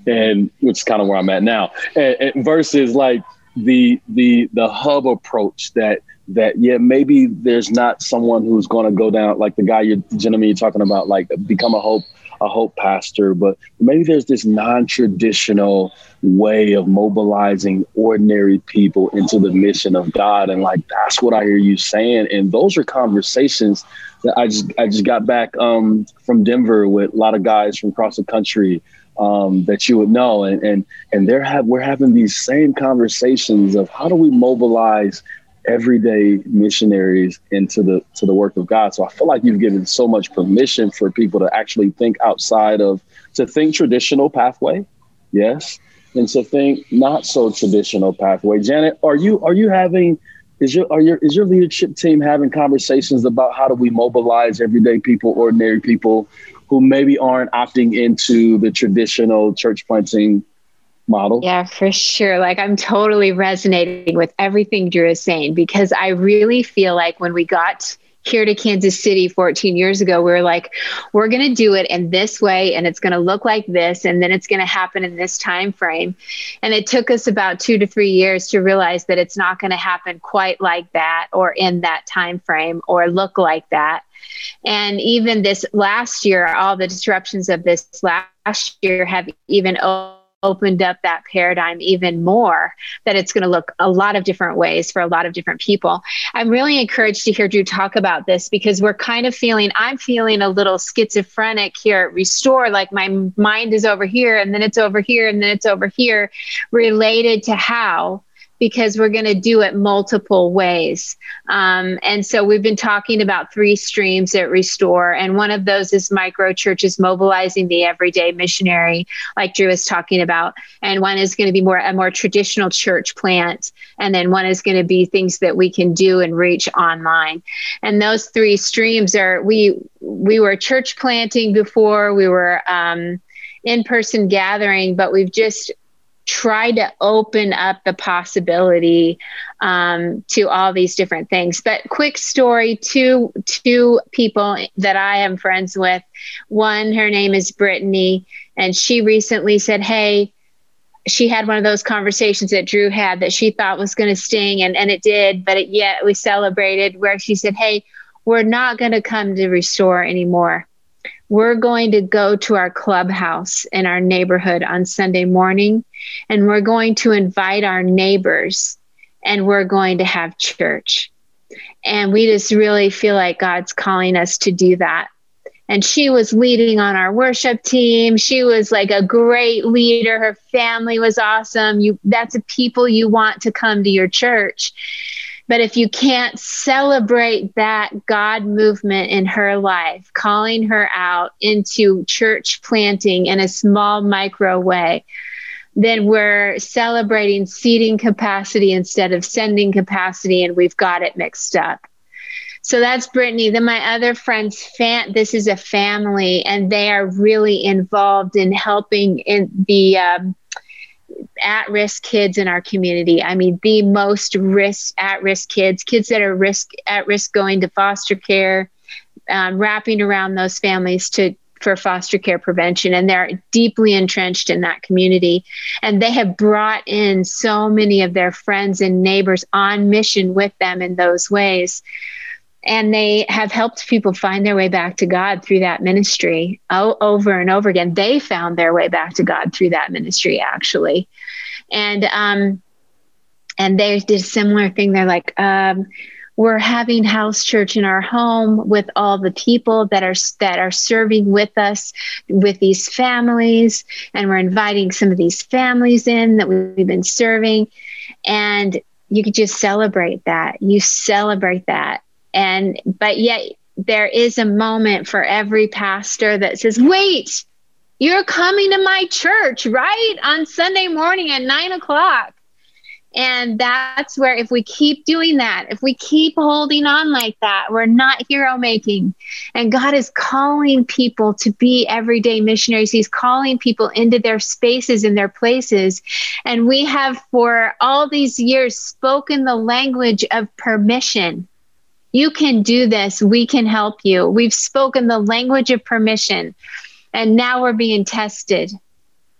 Speaker 2: and which is kind of where I'm at now. And, and versus like the the the hub approach that that yeah maybe there's not someone who's going to go down like the guy you're gentleman you're talking about like become a hope a hope pastor, but maybe there's this non-traditional way of mobilizing ordinary people into the mission of God. And like that's what I hear you saying. And those are conversations that I just I just got back um, from Denver with a lot of guys from across the country um, that you would know, and and and they're have we're having these same conversations of how do we mobilize everyday missionaries into the to the work of God. So I feel like you've given so much permission for people to actually think outside of to think traditional pathway, yes, and to think not so traditional pathway. Janet, are you are you having is your are your is your leadership team having conversations about how do we mobilize everyday people, ordinary people who maybe aren't opting into the traditional church planting model.
Speaker 3: Yeah, for sure. Like I'm totally resonating with everything Drew is saying because I really feel like when we got here to Kansas City 14 years ago, we were like, we're going to do it in this way and it's going to look like this and then it's going to happen in this time frame. And it took us about 2 to 3 years to realize that it's not going to happen quite like that or in that time frame or look like that. And even this last year, all the disruptions of this last year have even opened up that paradigm even more that it's going to look a lot of different ways for a lot of different people. I'm really encouraged to hear drew talk about this because we're kind of feeling i'm feeling a little schizophrenic here at restore like my mind is over here and then it's over here and then it's over here related to how because we're going to do it multiple ways. Um, and so we've been talking about three streams at Restore, and one of those is micro churches mobilizing the everyday missionary, like Drew was talking about, and one is going to be more a more traditional church plant, and then one is going to be things that we can do and reach online. And those three streams are we we were church planting before, we were um, in person gathering, but we've just try to open up the possibility um, to all these different things. But quick story: two two people that I am friends with. One, her name is Brittany, and she recently said, "Hey." She had one of those conversations that Drew had that she thought was going to sting, and, and it did, but it, yet we celebrated where she said, Hey, we're not going to come to restore anymore we're going to go to our clubhouse in our neighborhood on Sunday morning and we're going to invite our neighbors and we're going to have church. And we just really feel like God's calling us to do that. And she was leading on our worship team. She was like a great leader. Her family was awesome. You that's the people you want to come to your church. But if you can't celebrate that God movement in her life, calling her out into church planting in a small micro way, then we're celebrating seating capacity instead of sending capacity, and we've got it mixed up. So that's Brittany. Then my other friends, fan, this is a family, and they are really involved in helping in the um, at risk kids in our community. I mean, the most risk at risk kids, kids that are risk at risk going to foster care, um, wrapping around those families to for foster care prevention and they're deeply entrenched in that community and they have brought in so many of their friends and neighbors on mission with them in those ways and they have helped people find their way back to God through that ministry o- over and over again. They found their way back to God through that ministry, actually, and um, and they did a similar thing. They're like, um, we're having house church in our home with all the people that are that are serving with us with these families, and we're inviting some of these families in that we've been serving, and you could just celebrate that. You celebrate that and but yet there is a moment for every pastor that says wait you're coming to my church right? On sunday morning at nine o'clock. And that's where if we keep doing that if we keep holding on like that we're not hero making. And god is calling people to be everyday missionaries. He's calling people into their spaces and their places. And we have for all these years spoken the language of permission you can do this. We can help you. We've spoken the language of permission, and now we're being tested.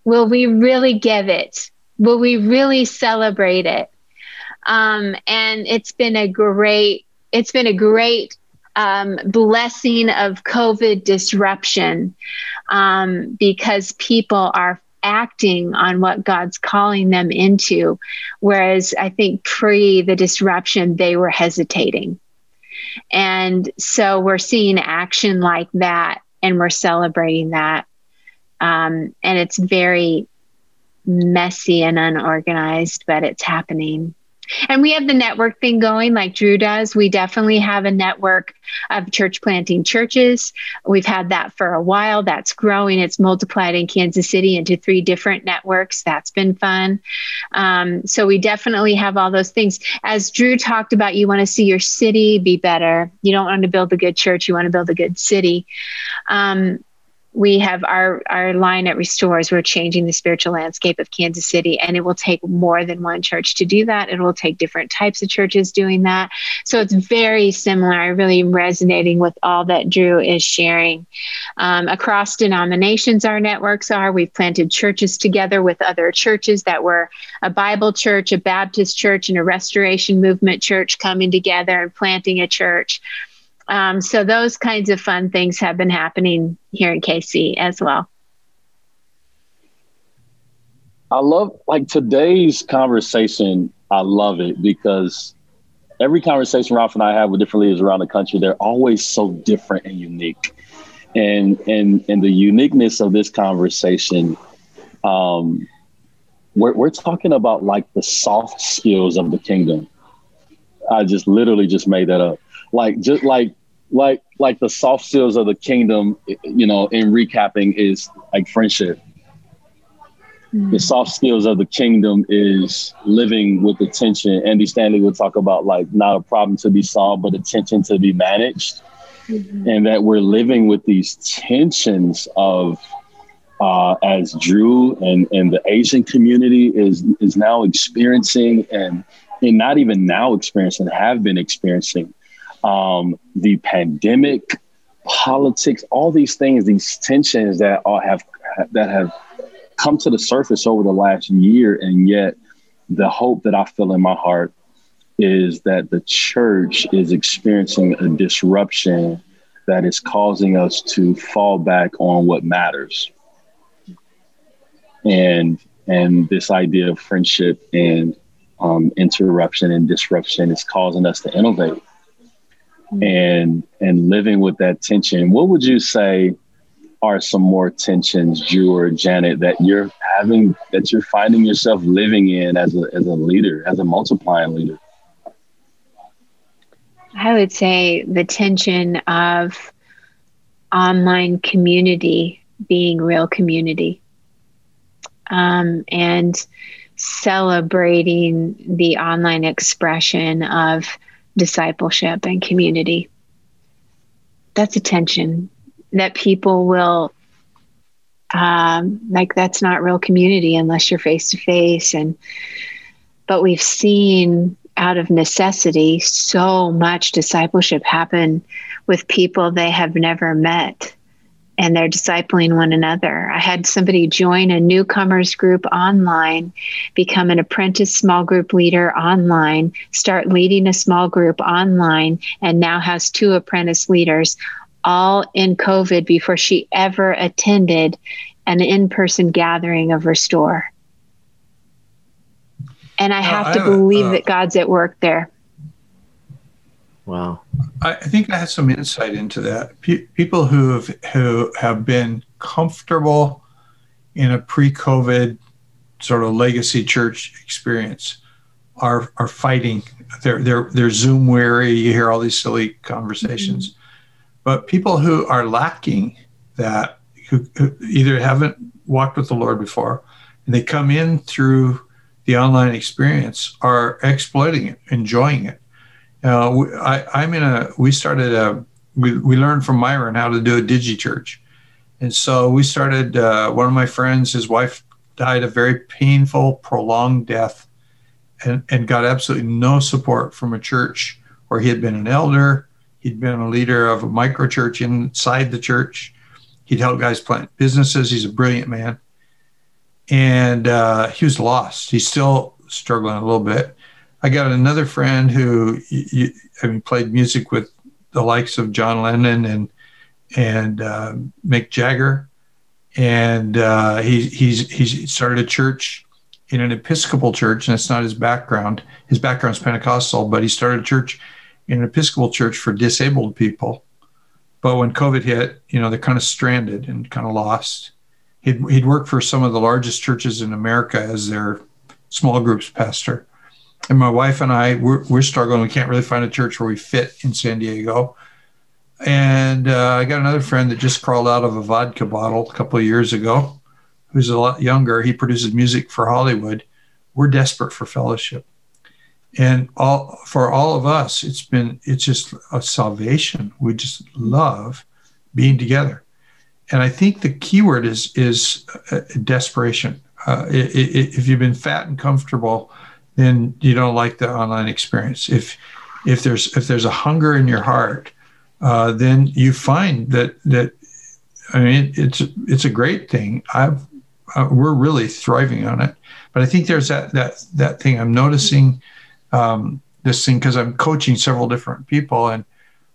Speaker 3: Will we really give it? Will we really celebrate it? Um, and it's been a great, it's been a great um, blessing of COVID disruption um, because people are acting on what God's calling them into. Whereas I think pre the disruption, they were hesitating. And so we're seeing action like that and we're celebrating that. Um, and it's very messy and unorganized, but it's happening. And we have the network thing going like Drew does. We definitely have a network of church planting churches. We've had that for a while. That's growing. It's multiplied in Kansas City into three different networks. That's been fun. Um, so we definitely have all those things. As Drew talked about, you want to see your city be better. You don't want to build a good church, you want to build a good city. Um, we have our our line at restores. We're changing the spiritual landscape of kansas city and it will take more than one church to do that. It will take different types of churches doing that. So it's very similar. I really am resonating with all that drew is sharing. Um, across denominations our networks are. We've planted churches together with other churches that were a bible church a baptist church and a restoration movement church coming together and planting a church um, so those kinds of fun things have been happening here in KC as well.
Speaker 2: I love like today's conversation. I love it because every conversation Ralph and I have with different leaders around the country, they're always so different and unique. And and and the uniqueness of this conversation, um, we're we're talking about like the soft skills of the kingdom. I just literally just made that up like just like like like the soft skills of the kingdom you know in recapping is like friendship mm. the soft skills of the kingdom is living with attention andy stanley would talk about like not a problem to be solved but attention to be managed mm-hmm. and that we're living with these tensions of uh, as drew and, and the asian community is is now experiencing and and not even now experiencing have been experiencing um, the pandemic, politics, all these things, these tensions that all have that have come to the surface over the last year, and yet the hope that I feel in my heart is that the church is experiencing a disruption that is causing us to fall back on what matters. And and this idea of friendship and um, interruption and disruption is causing us to innovate and and living with that tension what would you say are some more tensions drew or janet that you're having that you're finding yourself living in as a as a leader as a multiplying leader?
Speaker 3: I would say the tension of online community being real community um, and celebrating the online expression of discipleship and community. That's attention. That people will um, like that's not real community unless you're face to face and but we've seen out of necessity so much discipleship happen with people they have never met and they're discipling one another. I had somebody join a newcomers group online, become an apprentice small group leader online, start leading a small group online, and now has two apprentice leaders, all in COVID before she ever attended an in person gathering of Restore. And I have uh, to I, believe uh, that God's at work there.
Speaker 4: Wow.
Speaker 1: I think I have some insight into that. P- people who have who have been comfortable in a pre-COVID sort of legacy church experience are are fighting. They're they're they're Zoom weary. You hear all these silly conversations, mm-hmm. but people who are lacking that, who, who either haven't walked with the Lord before, and they come in through the online experience, are exploiting it, enjoying it uh, I, I'm in a, we started a, we, we learned from Myron how to do a digi church. And so we started, uh, one of my friends, his wife died a very painful, prolonged death and, and got absolutely no support from a church where he had been an elder. He'd been a leader of a micro church inside the church. He'd helped guys plant businesses. He's a brilliant man. And uh, he was lost. He's still struggling a little bit. I got another friend who I mean, played music with the likes of John Lennon and and uh, Mick Jagger, and uh, he he's he's started a church in an Episcopal church, and that's not his background. His background's Pentecostal, but he started a church in an Episcopal church for disabled people. But when COVID hit, you know, they're kind of stranded and kind of lost. He'd, he'd worked for some of the largest churches in America as their small groups pastor. And my wife and I, we're, we're struggling. We can't really find a church where we fit in San Diego. And uh, I got another friend that just crawled out of a vodka bottle a couple of years ago, who's a lot younger. He produces music for Hollywood. We're desperate for fellowship and all for all of us it's been it's just a salvation we just love being together and i think the key word is is uh, desperation uh, it, it, if you've been fat and comfortable then you don't like the online experience. If if there's if there's a hunger in your heart uh, then you find that that i mean it's it's a great thing. I've uh, we're really thriving on it. But i think there's that that that thing. I'm noticing um, this thing because I'm coaching several different people, and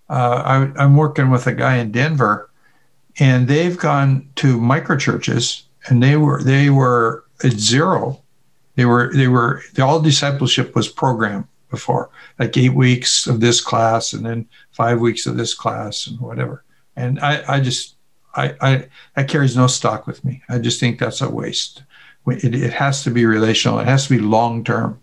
Speaker 1: uh, I, am working with a guy in Denver, and they've gone to micro churches, and they were they were at zero. They were they were the all discipleship was programmed before, like eight weeks of this class, and then five weeks of this class, and whatever. And I I just I, I that carries no stock with me. I just think that's a waste. It, it has to be relational. It has to be long term.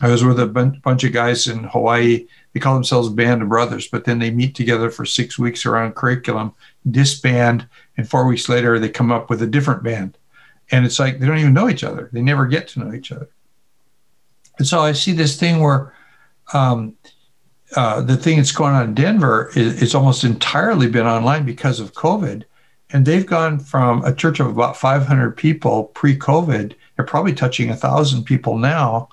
Speaker 1: I was with a bunch of guys in Hawaii. They call themselves Band of Brothers, but then they meet together for six weeks around curriculum, disband, and four weeks later they come up with a different band. And it's like they don't even know each other. They never get to know each other. And so I see this thing where um, uh, the thing that's going on in Denver is it's almost entirely been online because of COVID. And they've gone from a church of about 500 people pre COVID, they're probably touching a thousand people now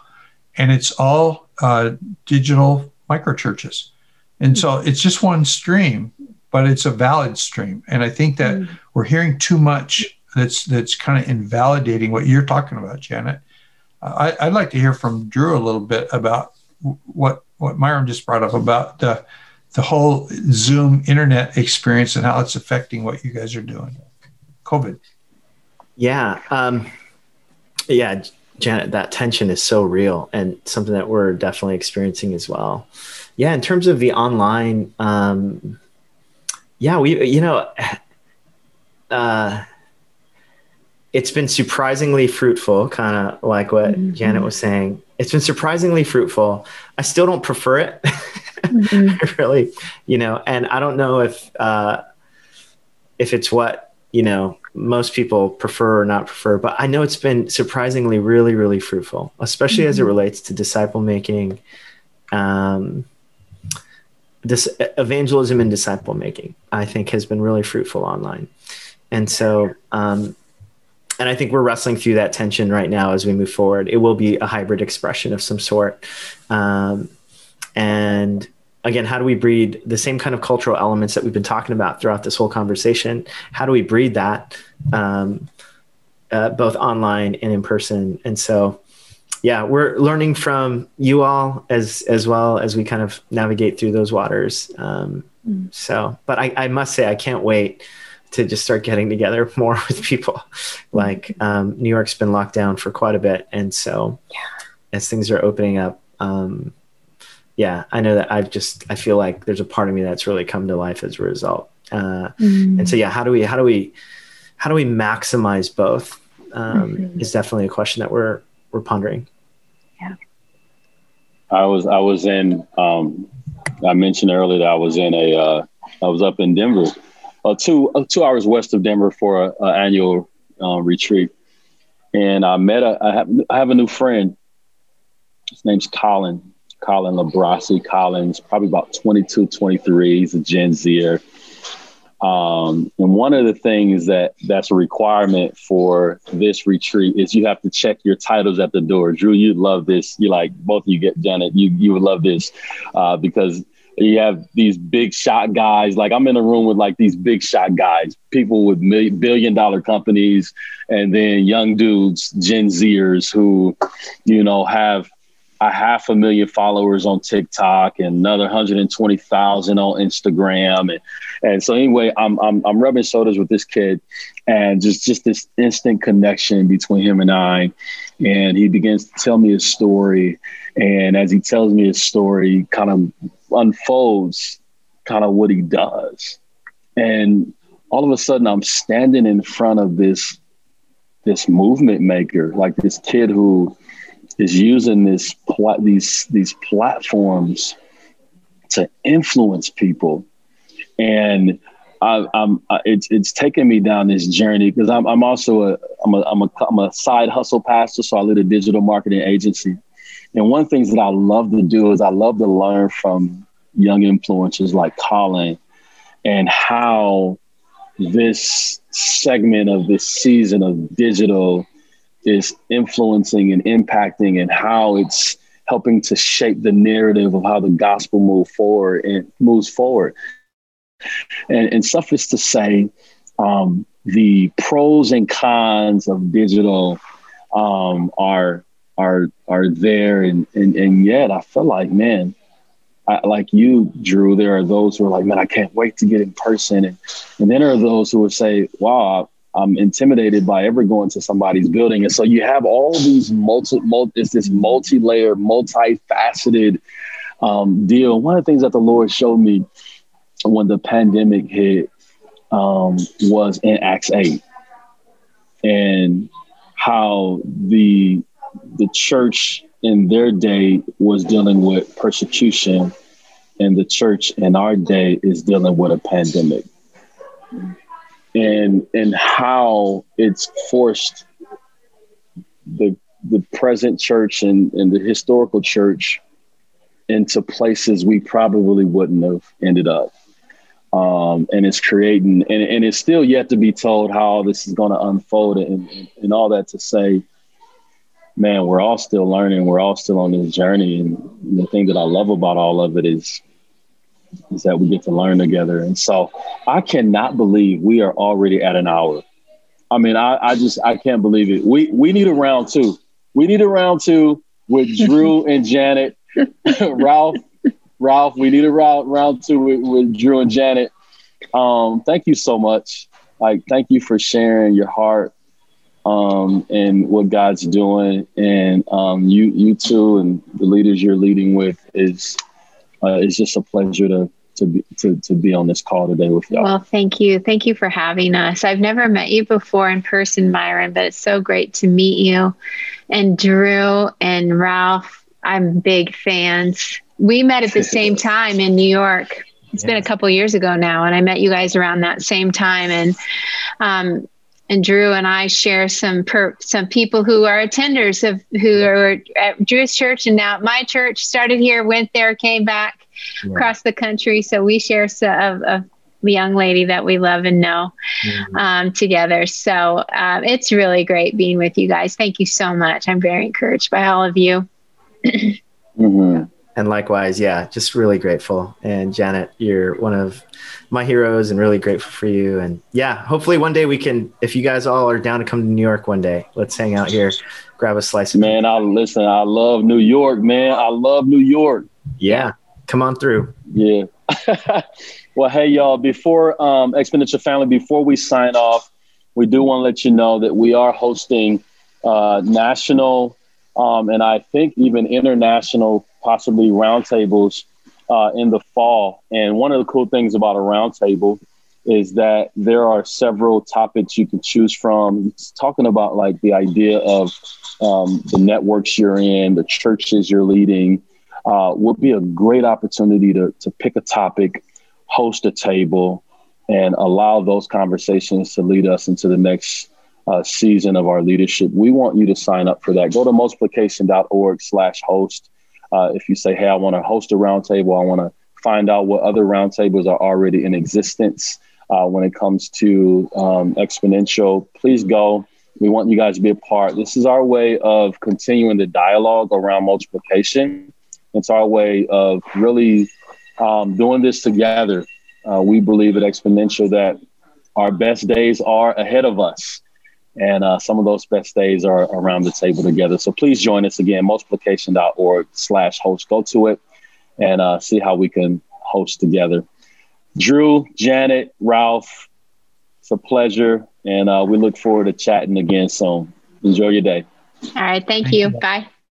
Speaker 1: and it's all uh, digital micro churches. And so it's just one stream, but it's a valid stream. And I think that mm. we're hearing too much that's that's kind of invalidating what you're talking about, Janet. I, would like to hear from Drew a little bit about what what Myron just brought up about the the whole Zoom internet experience and how it's affecting what you guys are doing. COVID.
Speaker 4: Yeah. Um, yeah. Janet, that tension is so real and something that we're definitely experiencing as well. Yeah, in terms of the online, um, yeah, we, you know, uh, it's been surprisingly fruitful, kind of like what mm-hmm. Janet was saying. It's been surprisingly fruitful. I still don't prefer it, mm-hmm. really, you know, and I don't know if uh, if it's what you know most people prefer or not prefer, but I know it's been surprisingly really, really fruitful, especially mm-hmm. as it mm-hmm. relates to disciple making, um, this evangelism and disciple making. I think has been really fruitful online, and so, um, and I think we're wrestling through that tension right now as we move forward. It will be a hybrid expression of some sort, um, and again, how do we breed the same kind of cultural elements that we've been talking about throughout this whole conversation? How do we breed that um, uh, both online and in person? And so, yeah, we're learning from you all as as well as we kind of navigate through those waters. Um, mm. So, but I, I must say, I can't wait to just start getting together more with people. Like um, New York's been locked down for quite a bit, and so yeah. as things are opening up, um, yeah, I know that I've just I feel like there's a part of me that's really come to life as a result. Uh, mm-hmm. And so yeah, how do we how do we how do we maximize both? Um, mm-hmm. Is definitely a question that we're we're pondering.
Speaker 3: Yeah.
Speaker 2: I was I was in um, I mentioned earlier that I was in a uh, I was up in Denver, uh, two uh, two hours west of Denver for an annual uh, retreat, and I met a I have I have a new friend. His name's Colin, Colin Labrasi. Colin's probably about 22, 23. He's a Gen Zer. Um, and one of the things that that's a requirement for this retreat is you have to check your titles at the door. Drew, you'd love this. You like both of you get Janet. You you would love this uh, because you have these big shot guys. Like I'm in a room with like these big shot guys, people with million, billion dollar companies, and then young dudes, Gen Zers who, you know, have a half a million followers on TikTok and another 120,000 on Instagram. And, and so anyway, I'm, I'm, I'm rubbing shoulders with this kid and just, just this instant connection between him and I. And he begins to tell me his story. And as he tells me his story, kind of unfolds kind of what he does. And all of a sudden I'm standing in front of this, this movement maker, like this kid who is using this pla- these these platforms to influence people, and I, am it's it's taken me down this journey because I'm I'm also a I'm a I'm a I'm a side hustle pastor, so I lead a digital marketing agency, and one of the things that I love to do is I love to learn from young influencers like Colin, and how this segment of this season of digital is influencing and impacting and how it's helping to shape the narrative of how the gospel move forward and moves forward. And, and suffice to say, um, the pros and cons of digital um, are are are there, and, and and yet I feel like man, I, like you, Drew. There are those who are like, man, I can't wait to get in person, and and then there are those who would say, wow, I'm intimidated by ever going to somebody's building. And so you have all these multi, multi it's this multi-layer, multifaceted um, deal. One of the things that the Lord showed me when the pandemic hit um, was in Acts 8 and how the the church in their day was dealing with persecution and the church in our day is dealing with a pandemic and and how it's forced the the present church and, and the historical church into places we probably wouldn't have ended up. Um, and it's creating, and, and it's still yet to be told how this is going to unfold and, and, and all that to say, man, we're all still learning. We're all still on this journey. And the thing that I love about all of it is is that we get to learn together. And so I cannot believe we are already at an hour. I mean, I, I just I can't believe it. We we need a round two. We need a round two with Drew and Janet, Ralph, Ralph. We need a round round two with, with Drew and Janet. Um, thank you so much. Like, thank you for sharing your heart um, and what God's doing. And um, you you too, and the leaders you're leading with is uh, it's just a pleasure to to be to, to be on this call today with y'all.
Speaker 3: Well, thank you. Thank you for having us. I've never met you before in person, Myron, but it's so great to meet you. And Drew and Ralph, I'm big fans. We met at the same time in New York. It's yeah. been a couple years ago now, and I met you guys around that same time. And um, and Drew and I share some per, some people who are attenders of who are at Drew's church and now at my church started here, went there, came back yeah. across the country. So we share of, of the young lady that we love and know mm-hmm. um, together. So um, it's really great being with you guys. Thank you so much. I'm very encouraged by all of you.
Speaker 4: mm-hmm. And likewise, yeah, just really grateful. And Janet, you're one of my heroes and really grateful for you. And yeah, hopefully one day we can, if you guys all are down to come to New York one day, let's hang out here, grab a slice of
Speaker 2: Man, I listen, I love New York, man. I love New York.
Speaker 4: Yeah. Come on through.
Speaker 2: Yeah. well, hey y'all, before um Exponential Family, before we sign off, we do want to let you know that we are hosting uh national um, and I think even international, possibly roundtables uh, in the fall. And one of the cool things about a roundtable is that there are several topics you can choose from. It's talking about like the idea of um, the networks you're in, the churches you're leading, uh, would be a great opportunity to, to pick a topic, host a table, and allow those conversations to lead us into the next uh, season of our leadership. We want you to sign up for that. Go to multiplication.org slash host. Uh, if you say, hey, I want to host a roundtable, I want to find out what other roundtables are already in existence uh, when it comes to um, exponential, please go. We want you guys to be a part. This is our way of continuing the dialogue around multiplication. It's our way of really um, doing this together. Uh, we believe at Exponential that our best days are ahead of us And uh, some of those best days are around the table together. So please join us again, multiplication.org slash host. Go to it and uh, see how we can host together. Drew, Janet, Ralph, it's a pleasure. And uh, we look forward to chatting again soon. Enjoy your day.
Speaker 3: All right. Thank, thank you. you. Bye.